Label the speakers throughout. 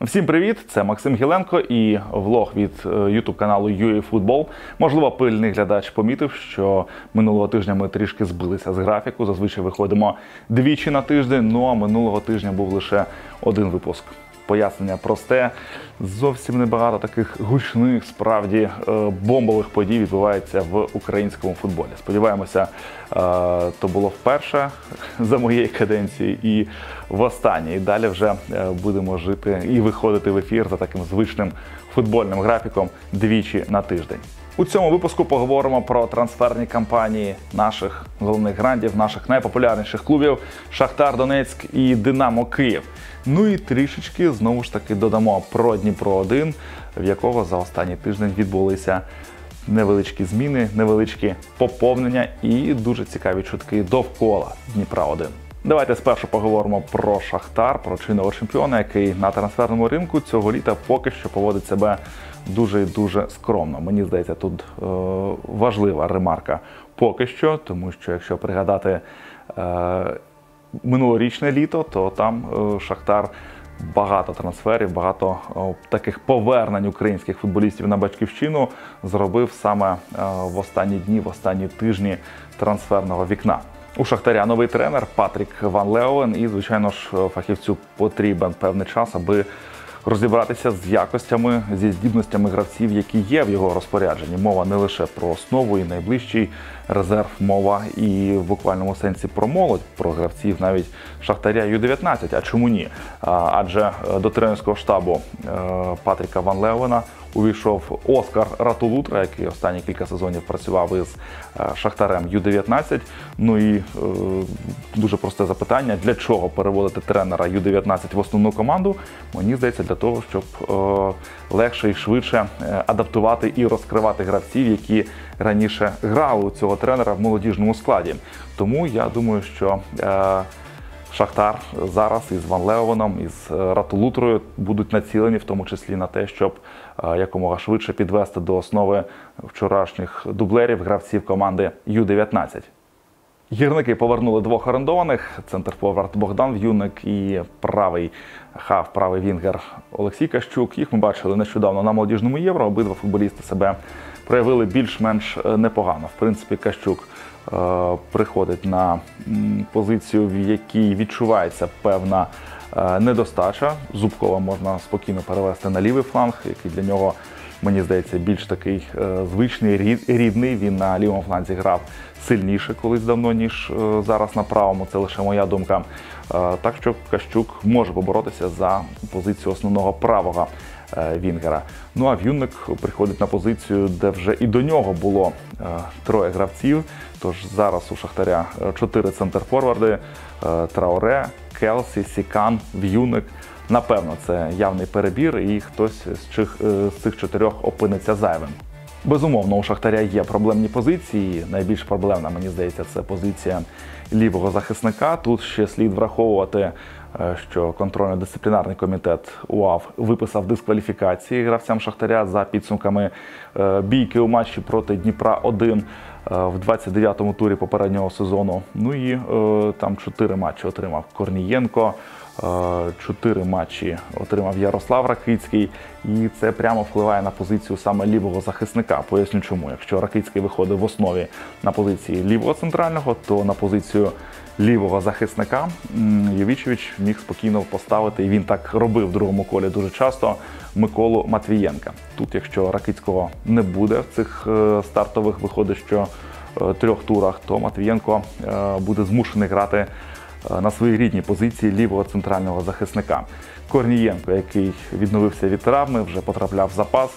Speaker 1: Всім привіт! Це Максим Гіленко і влог від ютуб каналу UAFootball. Можливо, пильний глядач помітив, що минулого тижня ми трішки збилися з графіку. Зазвичай виходимо двічі на тиждень. Ну а минулого тижня був лише один випуск. Пояснення просте. Зовсім небагато таких гучних, справді е, бомбових подій відбувається в українському футболі. Сподіваємося, е, то було вперше за моєї каденції і востаннє. І далі вже е, будемо жити і виходити в ефір за таким звичним футбольним графіком двічі на тиждень. У цьому випуску поговоримо про трансферні кампанії наших головних грандів, наших найпопулярніших клубів Шахтар Донецьк і Динамо Київ. Ну і трішечки знову ж таки додамо про Дніпро 1 в якого за останній тиждень відбулися невеличкі зміни, невеличкі поповнення і дуже цікаві чутки довкола Дніпра 1 Давайте спершу поговоримо про Шахтар, про чинного чемпіона, який на трансферному ринку цього літа поки що поводить себе дуже і дуже скромно. Мені здається, тут е, важлива ремарка поки що, тому що якщо пригадати е, минулорічне літо, то там е, Шахтар. Багато трансферів, багато о, таких повернень українських футболістів на батьківщину зробив саме о, в останні дні, в останні тижні трансферного вікна. У Шахтаря новий тренер Патрік ван Леувен, і звичайно ж фахівцю потрібен певний час, аби розібратися з якостями, зі здібностями гравців, які є в його розпорядженні. Мова не лише про основу і найближчий резерв, мова і в буквальному сенсі про молодь, про гравців навіть Шахтаря Ю-19. А чому ні? Адже до тренерського штабу е, Патріка ван Леувена увійшов Оскар Ратулутра, який останні кілька сезонів працював із е, Шахтарем Ю-19. Ну і е, дуже просте запитання: для чого переводити тренера Ю-19 в основну команду? Мені здається, для того, щоб е, легше і швидше е, адаптувати і розкривати гравців, які раніше грали у цього тренера в молодіжному складі. Тому я думаю, що е, Шахтар зараз із ван Леувеном, із е, Ратулутрою будуть націлені, в тому числі на те, щоб е, якомога швидше підвести до основи вчорашніх дублерів гравців команди Ю-19. Гірники повернули двох орендованих. Центрфорвард Богдан В'юник і правий хав, правий вінгер Олексій Кащук. Їх ми бачили нещодавно на молодіжному євро. Обидва футболісти себе проявили більш-менш е, непогано. В принципі, Кащук приходить на позицію, в якій відчувається певна е недостача. Зубкова можна спокійно перевести на лівий фланг, який для нього. Мені здається, більш такий е, звичний, рідний. Він на лівому фланзі грав сильніше колись давно, ніж е, зараз на правому. Це лише моя думка. Е, так що Кащук може поборотися за позицію основного правого Вінгера. Ну а В'юнник приходить на позицію, де вже і до нього було троє гравців. Тож зараз у Шахтаря чотири центрфорварди: Трауре, Келсі, Сікан, В'юник. Напевно, це явний перебір, і хтось з цих, з цих чотирьох опиниться зайвим. Безумовно, у Шахтаря є проблемні позиції. Найбільш проблемна, мені здається, це позиція лівого захисника. Тут ще слід враховувати, е, що контрольно-дисциплінарний комітет УАВ виписав дискваліфікації гравцям Шахтаря за підсумками е, бійки у матчі проти Дніпра 1 е, в 29-му турі попереднього сезону. Ну і там чотири матчі отримав Корнієнко. Чотири матчі отримав Ярослав Ракицький, і це прямо впливає на позицію саме лівого захисника. Поясню, чому якщо Ракицький виходить в основі на позиції лівого центрального, то на позицію лівого захисника Євічевич міг спокійно поставити, і він так робив в другому колі дуже часто. Миколу Матвієнка. Тут, якщо Ракицького не буде в цих е, стартових виходить, що е, трьох турах, то Матвієнко е, буде змушений грати. На своїй рідній позиції лівого центрального захисника. Корнієнко, який відновився від травми, вже потрапляв в запас.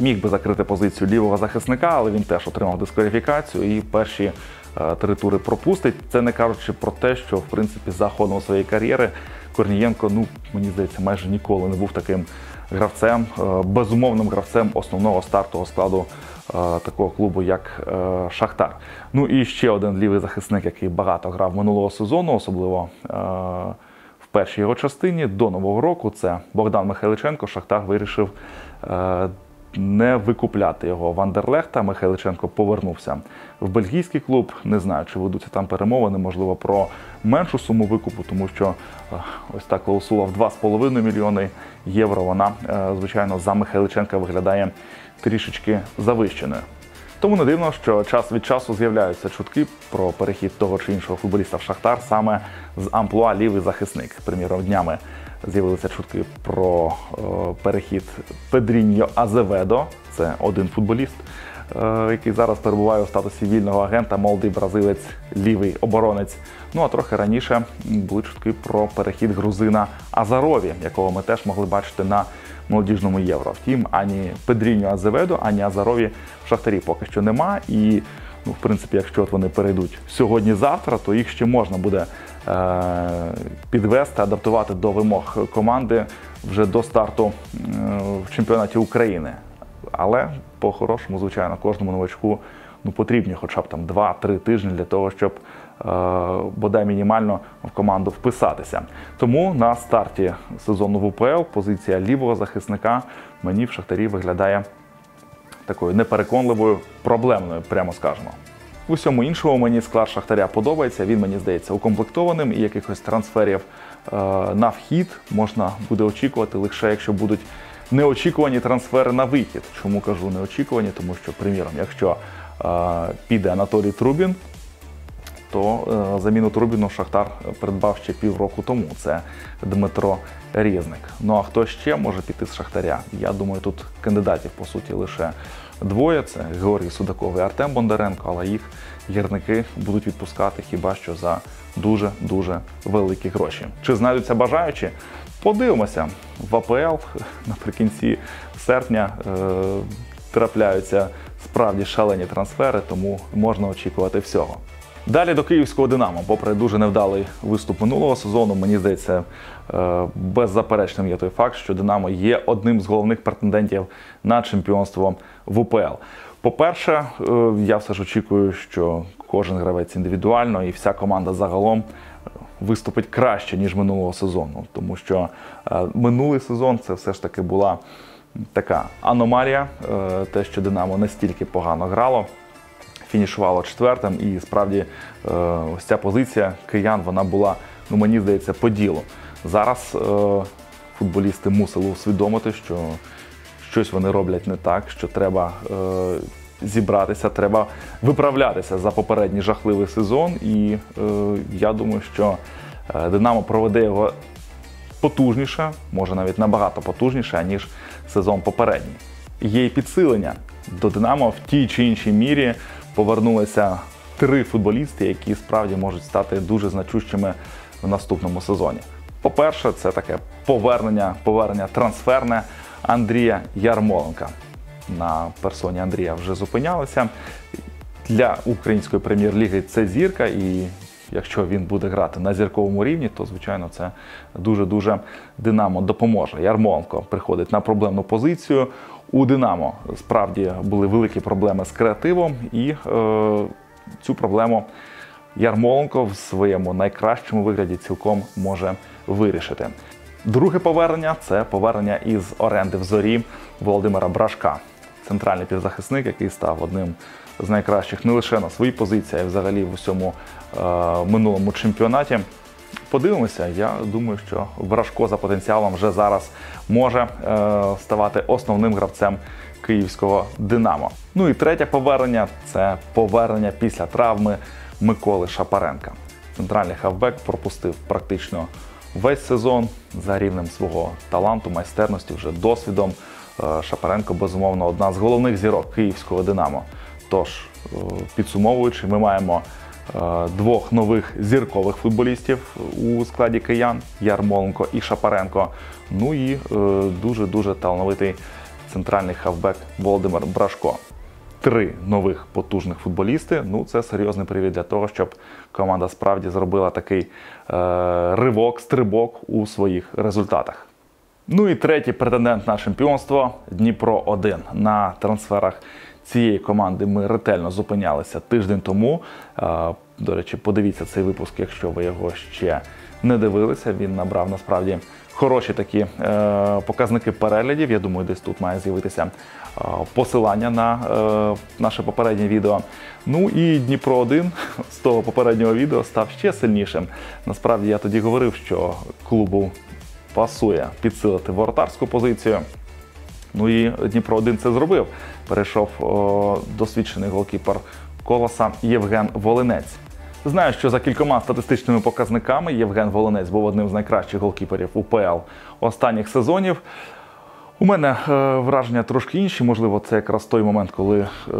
Speaker 1: Міг би закрити позицію лівого захисника, але він теж отримав дискваліфікацію і перші три тури пропустить. Це не кажучи про те, що в принципі за ходом своєї кар'єри Корнієнко, ну мені здається, майже ніколи не був таким гравцем, е, безумовним гравцем основного стартового складу Е, такого клубу, як е, Шахтар. Ну і ще один лівий захисник, який багато грав минулого сезону, особливо е, в першій його частині до нового року. Це Богдан Михайличенко. Шахтар вирішив не викупляти його в Андерлехта. Михайличенко повернувся в бельгійський клуб. Не знаю, чи ведуться там перемовини, можливо, про меншу суму викупу, тому що е, ось та клаусула в 2,5 мільйони євро. Вона, е, звичайно, за Михайличенка виглядає трішечки завищеною. Тому не дивно, що час від часу з'являються чутки про перехід того чи іншого футболіста в Шахтар саме з амплуа лівий захисник. Приміром, днями з'явилися чутки про е, перехід Педріньо Азеведо. Це один футболіст, е, який зараз перебуває у статусі вільного агента, молодий бразилець, лівий оборонець. Ну а трохи раніше були чутки про перехід грузина Азарові, якого ми теж могли бачити на молодіжному євро. Втім, ані Педріньо Азеведо, ані Азарові в Шахтарі поки що нема. І, ну, в принципі, якщо от вони перейдуть сьогодні-завтра, то їх ще можна буде підвести, адаптувати до вимог команди вже до старту е в чемпіонаті України. Але по-хорошому, звичайно, кожному новачку ну, потрібні хоча б там 2-3 тижні для того, щоб е, бодай мінімально в команду вписатися. Тому на старті сезону в УПЛ позиція лівого захисника мені в Шахтарі виглядає такою непереконливою, проблемною, прямо скажемо. В усьому іншому мені склад Шахтаря подобається. Він мені здається укомплектованим і якихось трансферів е, на вхід можна буде очікувати лише якщо будуть неочікувані трансфери на вихід. Чому кажу неочікувані? Тому що, приміром, якщо е, піде Анатолій Трубін, то е, заміну Трубіну Шахтар придбав ще півроку тому. Це Дмитро Різник. Ну а хто ще може піти з Шахтаря? Я думаю, тут кандидатів по суті лише двоє: це Георгій Судаков і Артем Бондаренко, але їх гірники будуть відпускати хіба що за дуже дуже великі гроші. Чи знайдуться бажаючі? Подивимося в АПЛ наприкінці серпня. Е, трапляються справді шалені трансфери, тому можна очікувати всього. Далі до київського Динамо, попри дуже невдалий виступ минулого сезону, мені здається, е, беззаперечним є той факт, що Динамо є одним з головних претендентів на чемпіонство в УПЛ. По-перше, е, я все ж очікую, що кожен гравець індивідуально і вся команда загалом е, виступить краще ніж минулого сезону, тому що минулий сезон це все ж таки була така аномалія, те, що Динамо настільки погано грало фінішувало четвертим. І справді е, ось ця позиція киян вона була, ну мені здається, по ділу. Зараз е, футболісти мусили усвідомити, що щось вони роблять не так, що треба. Е, зібратися, треба виправлятися за попередній жахливий сезон, і я думаю, що Динамо проведе його потужніше, може навіть набагато потужніше, ніж сезон попередній. Є і підсилення до Динамо в тій чи іншій мірі повернулися три футболісти, які справді можуть стати дуже значущими в наступному сезоні. По-перше, це таке повернення, повернення трансферне Андрія Ярмоленка. На персоні Андрія вже зупинялися. Для української прем'єр-ліги це зірка, і якщо він буде грати на зірковому рівні, то звичайно це дуже-дуже Динамо допоможе. Ярмоленко приходить на проблемну позицію. У Динамо справді були великі проблеми з креативом, і е, цю проблему Ярмоленко в своєму найкращому вигляді цілком може вирішити. Друге повернення це повернення із оренди в зорі Володимира Брашка, центральний півзахисник, який став одним з найкращих не лише на своїй позиції, а й взагалі в усьому е, минулому чемпіонаті. Подивимося, я думаю, що Брашко за потенціалом вже зараз може е, ставати основним гравцем київського Динамо. Ну і третє повернення це повернення після травми Миколи Шапаренка. Центральний хавбек пропустив практично весь сезон за рівнем свого таланту, майстерності, вже досвідом. Е, Шапаренко, безумовно, одна з головних зірок київського Динамо. Тож, е, підсумовуючи, ми маємо двох нових зіркових футболістів у складі киян Ярмоленко і Шапаренко. Ну і дуже дуже талановитий центральний хавбек Володимир Брашко. Три нових потужних футболісти. Ну, це серйозний привід для того, щоб команда справді зробила такий е, ривок, стрибок у своїх результатах. Ну і третій претендент на чемпіонство Дніпро 1 на трансферах цієї команди ми ретельно зупинялися тиждень тому. До речі, подивіться цей випуск, якщо ви його ще не дивилися. Він набрав насправді хороші такі е, показники переглядів. Я думаю, десь тут має з'явитися е, посилання на е, наше попереднє відео. Ну і Дніпро 1 з того попереднього відео став ще сильнішим. Насправді я тоді говорив, що клубу пасує підсилити воротарську позицію. Ну і Дніпро 1 це зробив. Перейшов о, досвідчений голкіпер колоса Євген Волинець. Знаю, що за кількома статистичними показниками Євген Волинець був одним з найкращих голкіперів УПЛ останніх сезонів. У мене е, враження трошки інші. Можливо, це якраз той момент, коли е,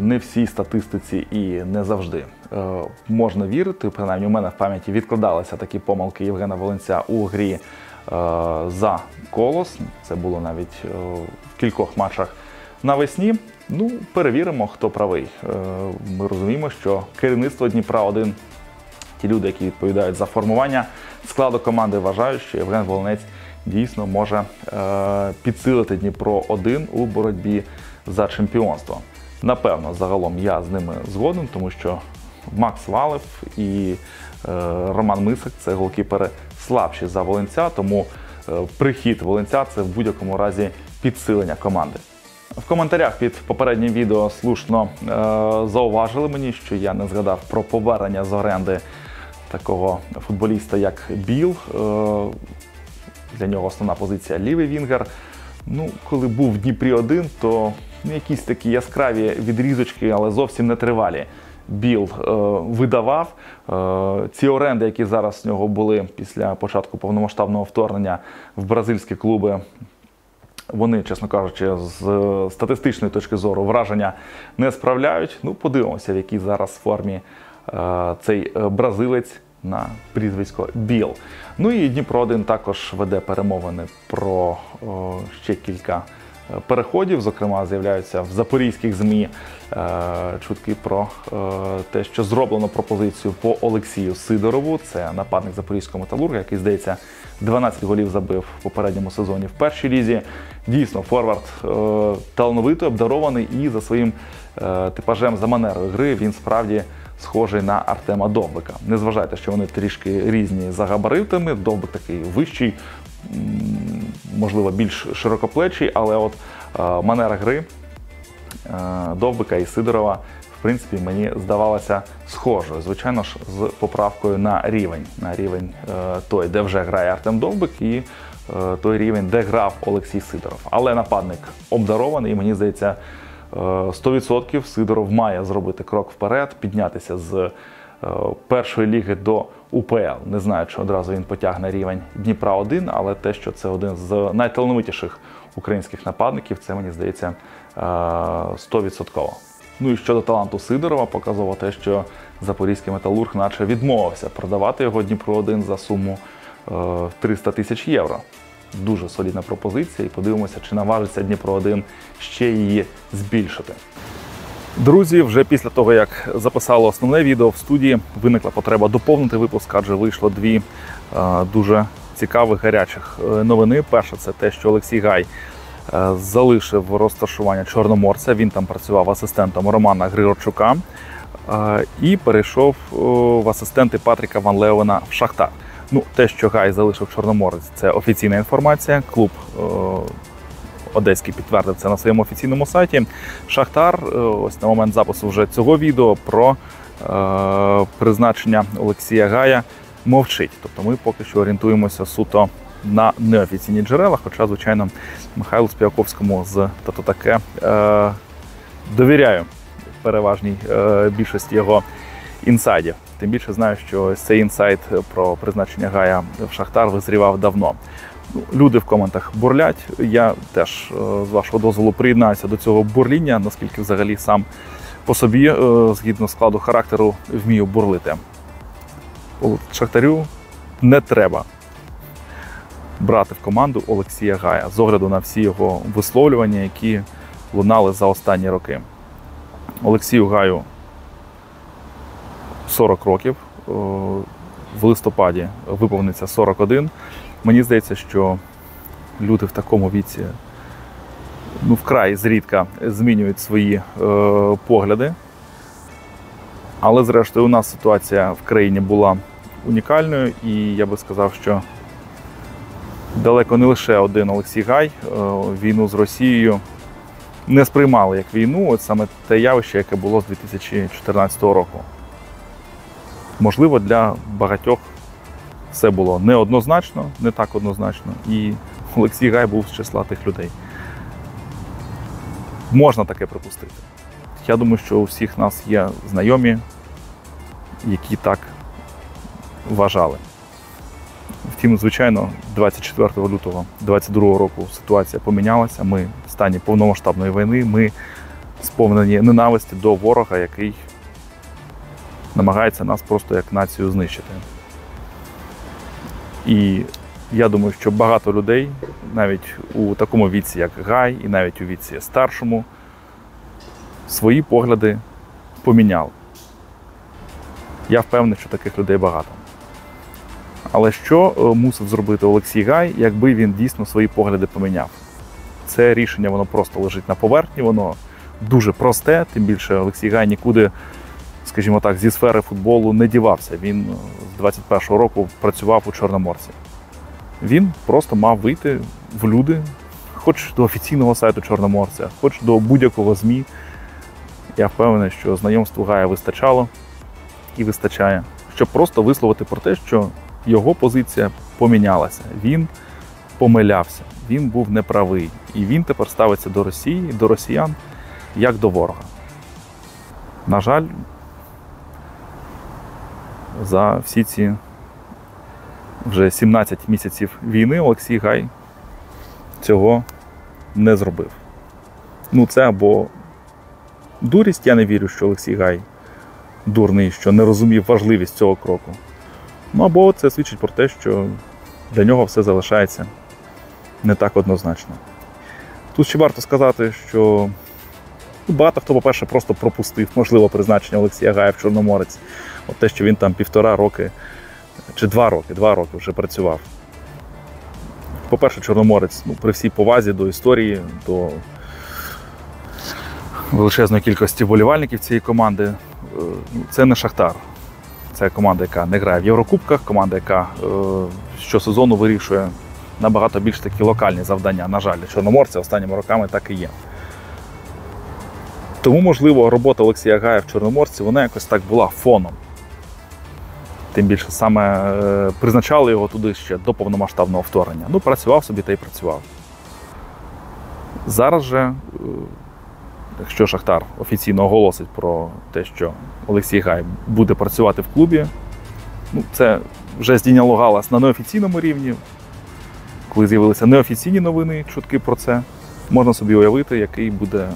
Speaker 1: не всій статистиці і не завжди е, можна вірити. Принаймні, у мене в пам'яті відкладалися такі помилки Євгена Волинця у грі за колос. Це було навіть е, в кількох матчах навесні. Ну, перевіримо, хто правий. Е, Ми розуміємо, що керівництво Дніпра 1 ті люди, які відповідають за формування складу команди, вважають, що Євген Волинець дійсно може е, підсилити Дніпро 1 у боротьбі за чемпіонство. Напевно, загалом я з ними згоден, тому що Макс Валев і е, Роман Мисик це голкіпери слабші за Волинця, тому е, прихід Волинця це в будь-якому разі підсилення команди. В коментарях під попереднім відео слушно е, зауважили мені, що я не згадав про повернення з оренди такого футболіста, як Біл. Е, для нього основна позиція лівий Вінгер. Ну, коли був в Дніпрі один, то ну, якісь такі яскраві відрізочки, але зовсім не тривалі. Біл е, видавав е, ці оренди, які зараз в нього були після початку повномасштабного вторгнення в бразильські клуби. Вони, чесно кажучи, з статистичної точки зору враження не справляють. Ну, подивимося, в якій зараз формі е, цей бразилець на прізвисько Біл. Ну і Дніпро 1 також веде перемовини про ще кілька переходів. Зокрема, з'являються в запорізьких ЗМІ чутки про е, те, що зроблено пропозицію по Олексію Сидорову. Це нападник запорізького металурга, який здається 12 голів забив в попередньому сезоні в першій лізі. Дійсно, форвард е, талановитий, обдарований і за своїм е, типажем за манерою гри він справді схожий на Артема Довбика. Не зважайте, що вони трішки різні за габаритами. Довбик такий вищий, можливо, більш широкоплечий, але от е, манера гри е, Довбика і Сидорова, в принципі, мені здавалося схожою. Звичайно ж, з поправкою на рівень, на рівень е, той, де вже грає Артем Довбик, і е, той рівень, де грав Олексій Сидоров. Але нападник обдарований, і мені здається. Е, 100% Сидоров має зробити крок вперед, піднятися з е, першої ліги до УПЛ. Не знаю, чи одразу він потягне рівень Дніпра 1, але те, що це один з найталановитіших українських нападників, це мені здається е, 100%. Ну і щодо таланту Сидорова, показово те, що запорізький металург наче відмовився продавати його Дніпро 1 за суму е, 300 тисяч євро дуже солідна пропозиція, і подивимося, чи наважиться Дніпро 1 ще її збільшити. Друзі, вже після того, як записали основне відео в студії, виникла потреба доповнити випуск, адже вийшло дві е, дуже цікавих гарячих е, новини. Перша це те, що Олексій Гай е, залишив розташування Чорноморця. Він там працював асистентом Романа Григорчука е, і перейшов е, в асистенти Патріка Ван Леона в Шахтар. Ну, те, що Гай залишив Чорноморець, це офіційна інформація. Клуб е, Одеський підтвердив це на своєму офіційному сайті. Шахтар, е, ось на момент запису вже цього відео про е, призначення Олексія Гая мовчить. Тобто ми поки що орієнтуємося суто на неофіційні джерела. Хоча, звичайно, Михайлу Співаковському з тато таке е, довіряю переважній е, більшості його інсайдів. Тим більше знаю, що цей інсайт про призначення Гая в Шахтар визрівав давно. Ну, Люди в коментах бурлять. Я теж е, з вашого дозволу приєднаюся до цього бурління, наскільки взагалі сам по собі, згідно складу характеру, вмію бурлити. Шахтарю не треба брати в команду Олексія Гая з огляду на всі його висловлювання, які лунали за останні роки. Олексію Гаю 40 років. В листопаді виповниться 41. Мені здається, що люди в такому віці ну, вкрай зрідка змінюють свої е, погляди. Але, зрештою, у нас ситуація в країні була унікальною, і я би сказав, що далеко не лише один Олексій Гай е, війну з Росією не сприймали як війну, от саме те явище, яке було з 2014 року. Можливо, для багатьох все було неоднозначно, не так однозначно, і Олексій Гай був з числа тих людей. Можна таке припустити. Я думаю, що у всіх нас є знайомі, які так вважали. Втім, звичайно, 24 лютого 2022 року ситуація помінялася. Ми в стані повномасштабної війни, ми сповнені ненависті до ворога, який намагається нас просто як націю знищити. І я думаю, що багато людей, навіть у такому віці, як Гай, і навіть у віці старшому, свої погляди поміняли. Я впевнений, що таких людей багато. Але що е, мусив зробити Олексій Гай, якби він дійсно свої погляди поміняв? Це рішення воно просто лежить на поверхні, воно дуже просте, тим більше Олексій Гай нікуди, скажімо так, зі сфери футболу не дівався. Він е, з 21-го року працював у Чорноморці. Він просто мав вийти в люди, хоч до офіційного сайту Чорноморця, хоч до будь-якого ЗМІ. Я впевнений, що знайомству Гая вистачало і вистачає, щоб просто висловити про те, що його позиція помінялася. Він помилявся, він був неправий. І він тепер ставиться до Росії, до росіян як до ворога. На жаль, за всі ці вже 17 місяців війни Олексій Гай цього не зробив. Ну, це або дурість, я не вірю, що Олексій Гай дурний, що не розумів важливість цього кроку. Ну або це свідчить про те, що для нього все залишається не так однозначно. Тут ще варто сказати, що ну, багато хто, по-перше, просто пропустив можливо призначення Олексія Гая в Чорноморець. От те, що він там півтора роки чи два роки, два роки вже працював. По-перше, Чорноморець, ну, при всій повазі до історії, до величезної кількості вболівальників цієї команди, е, це не Шахтар. Це команда, яка не грає в Єврокубках, команда, яка е, щосезону вирішує набагато більш такі локальні завдання. На жаль, для Чорноморця останніми роками так і є. Тому, можливо, робота Олексія Гая в Чорноморці вона якось так була фоном. Тим більше саме е, призначали його туди ще до повномасштабного вторгнення. Ну, працював собі та й працював. Зараз же, е, якщо Шахтар офіційно оголосить про те, що Олексій Гай буде працювати в клубі, ну, це вже здійняло галас на неофіційному рівні. Коли з'явилися неофіційні новини, чутки про це, можна собі уявити, який буде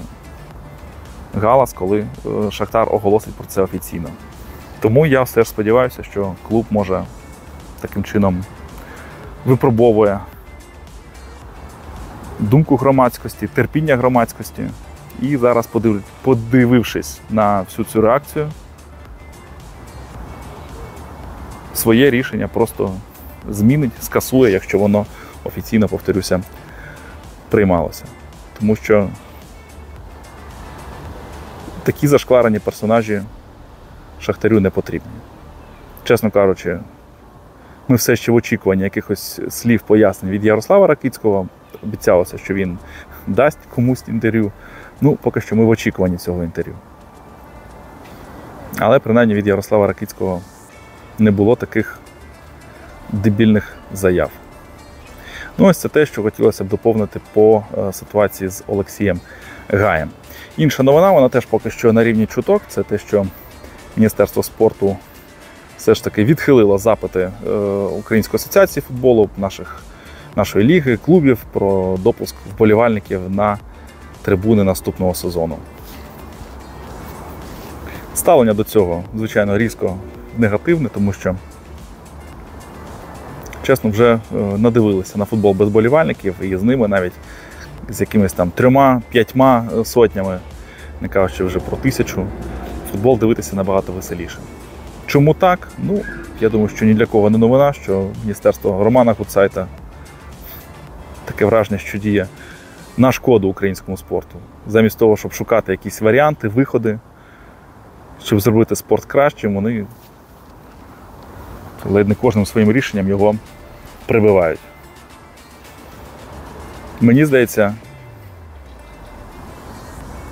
Speaker 1: галас, коли е, Шахтар оголосить про це офіційно. Тому я все ж сподіваюся, що клуб може таким чином випробовує думку громадськості, терпіння громадськості. І зараз, подив- подивившись на всю цю реакцію, своє рішення просто змінить, скасує, якщо воно офіційно, повторюся, приймалося. Тому що такі зашкварені персонажі Шахтарю не потрібні. Чесно кажучи, ми все ще в очікуванні якихось слів пояснень від Ярослава Ракицького. Обіцялося, що він дасть комусь інтерв'ю. Ну, поки що ми в очікуванні цього інтерв'ю. Але принаймні від Ярослава Ракицького не було таких дебільних заяв. Ну, ось це те, що хотілося б доповнити по е, ситуації з Олексієм Гаєм. Інша новина, вона теж поки що на рівні чуток. Це те, що Міністерство спорту все ж таки відхилило запити е, Української асоціації футболу, наших, нашої ліги, клубів про допуск вболівальників на трибуни наступного сезону. Ставлення до цього, звичайно, різко негативне, тому що, чесно, вже е, надивилися на футбол без болівальників і з ними навіть з якимись там трьома-п'ятьма сотнями, не кажучи вже про тисячу, футбол дивитися набагато веселіше. Чому так? Ну, я думаю, що ні для кого не новина, що Міністерство Романа Гуцайта таке враження, що діє на шкоду українському спорту. Замість того, щоб шукати якісь варіанти, виходи, щоб зробити спорт кращим, вони ледь не кожним своїм рішенням його прибивають. Мені здається,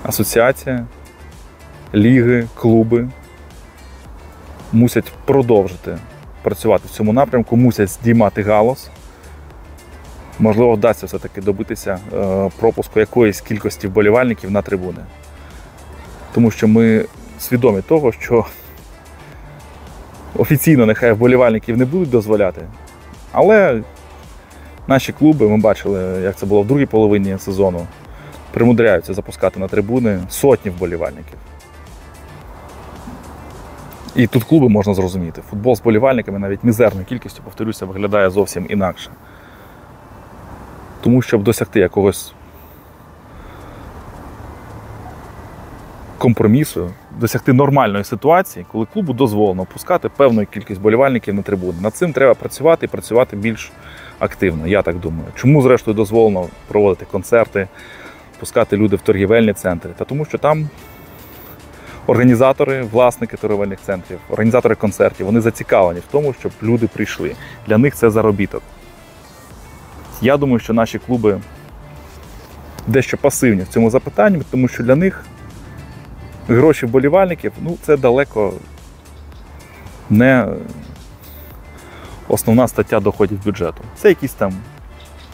Speaker 1: асоціація, ліги, клуби мусять продовжити працювати в цьому напрямку, мусять здіймати галас. Можливо, вдасться все-таки добитися е, пропуску якоїсь кількості вболівальників на трибуни. Тому що ми свідомі того, що офіційно нехай вболівальників не будуть дозволяти, але наші клуби, ми бачили, як це було в другій половині сезону, примудряються запускати на трибуни сотні вболівальників. І тут клуби можна зрозуміти. Футбол з болівальниками навіть мізерною кількістю, повторюся, виглядає зовсім інакше. Тому щоб досягти якогось компромісу, досягти нормальної ситуації, коли клубу дозволено пускати певну кількість болівальників на трибуни. Над цим треба працювати і працювати більш активно, я так думаю. Чому, зрештою, дозволено проводити концерти, пускати люди в торгівельні центри? Та тому що там організатори, власники торгівельних центрів, організатори концертів, вони зацікавлені в тому, щоб люди прийшли. Для них це заробіток. Я думаю, що наші клуби дещо пасивні в цьому запитанні, тому що для них гроші вболівальників ну, це далеко не основна стаття доходів бюджету. Це якісь там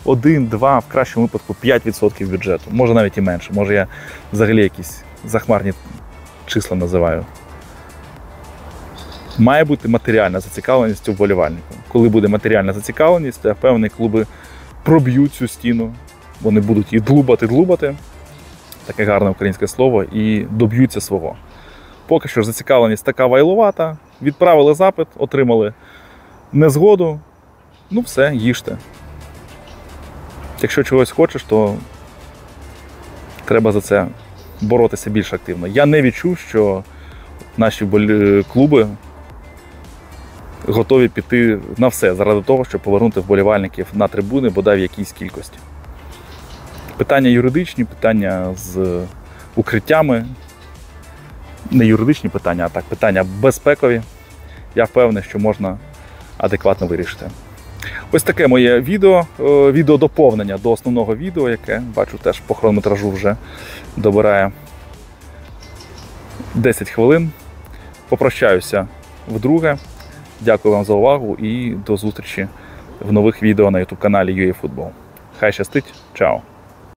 Speaker 1: 1-2, в кращому випадку 5% бюджету. Може навіть і менше. Може я взагалі якісь захмарні числа називаю. Має бути матеріальна зацікавленість у вболівальнику. Коли буде матеріальна зацікавленість, я впевнений, клуби проб'ють цю стіну. Вони будуть і длубати, длубати, таке гарне українське слово, і доб'ються свого. Поки що зацікавленість така вайлувата. Відправили запит, отримали незгоду. Ну, все, їжте. Якщо чогось хочеш, то треба за це боротися більш активно. Я не відчув, що наші клуби готові піти на все заради того, щоб повернути вболівальників на трибуни, бодай в якійсь кількості. Питання юридичні, питання з укриттями. Не юридичні питання, а так, питання безпекові. Я впевнений, що можна адекватно вирішити. Ось таке моє відео, е, відео доповнення до основного відео, яке бачу теж по хронометражу вже добирає 10 хвилин. Попрощаюся вдруге. Дякую вам за увагу і до зустрічі в нових відео на YouTube каналі UAFootball. Хай щастить, чао!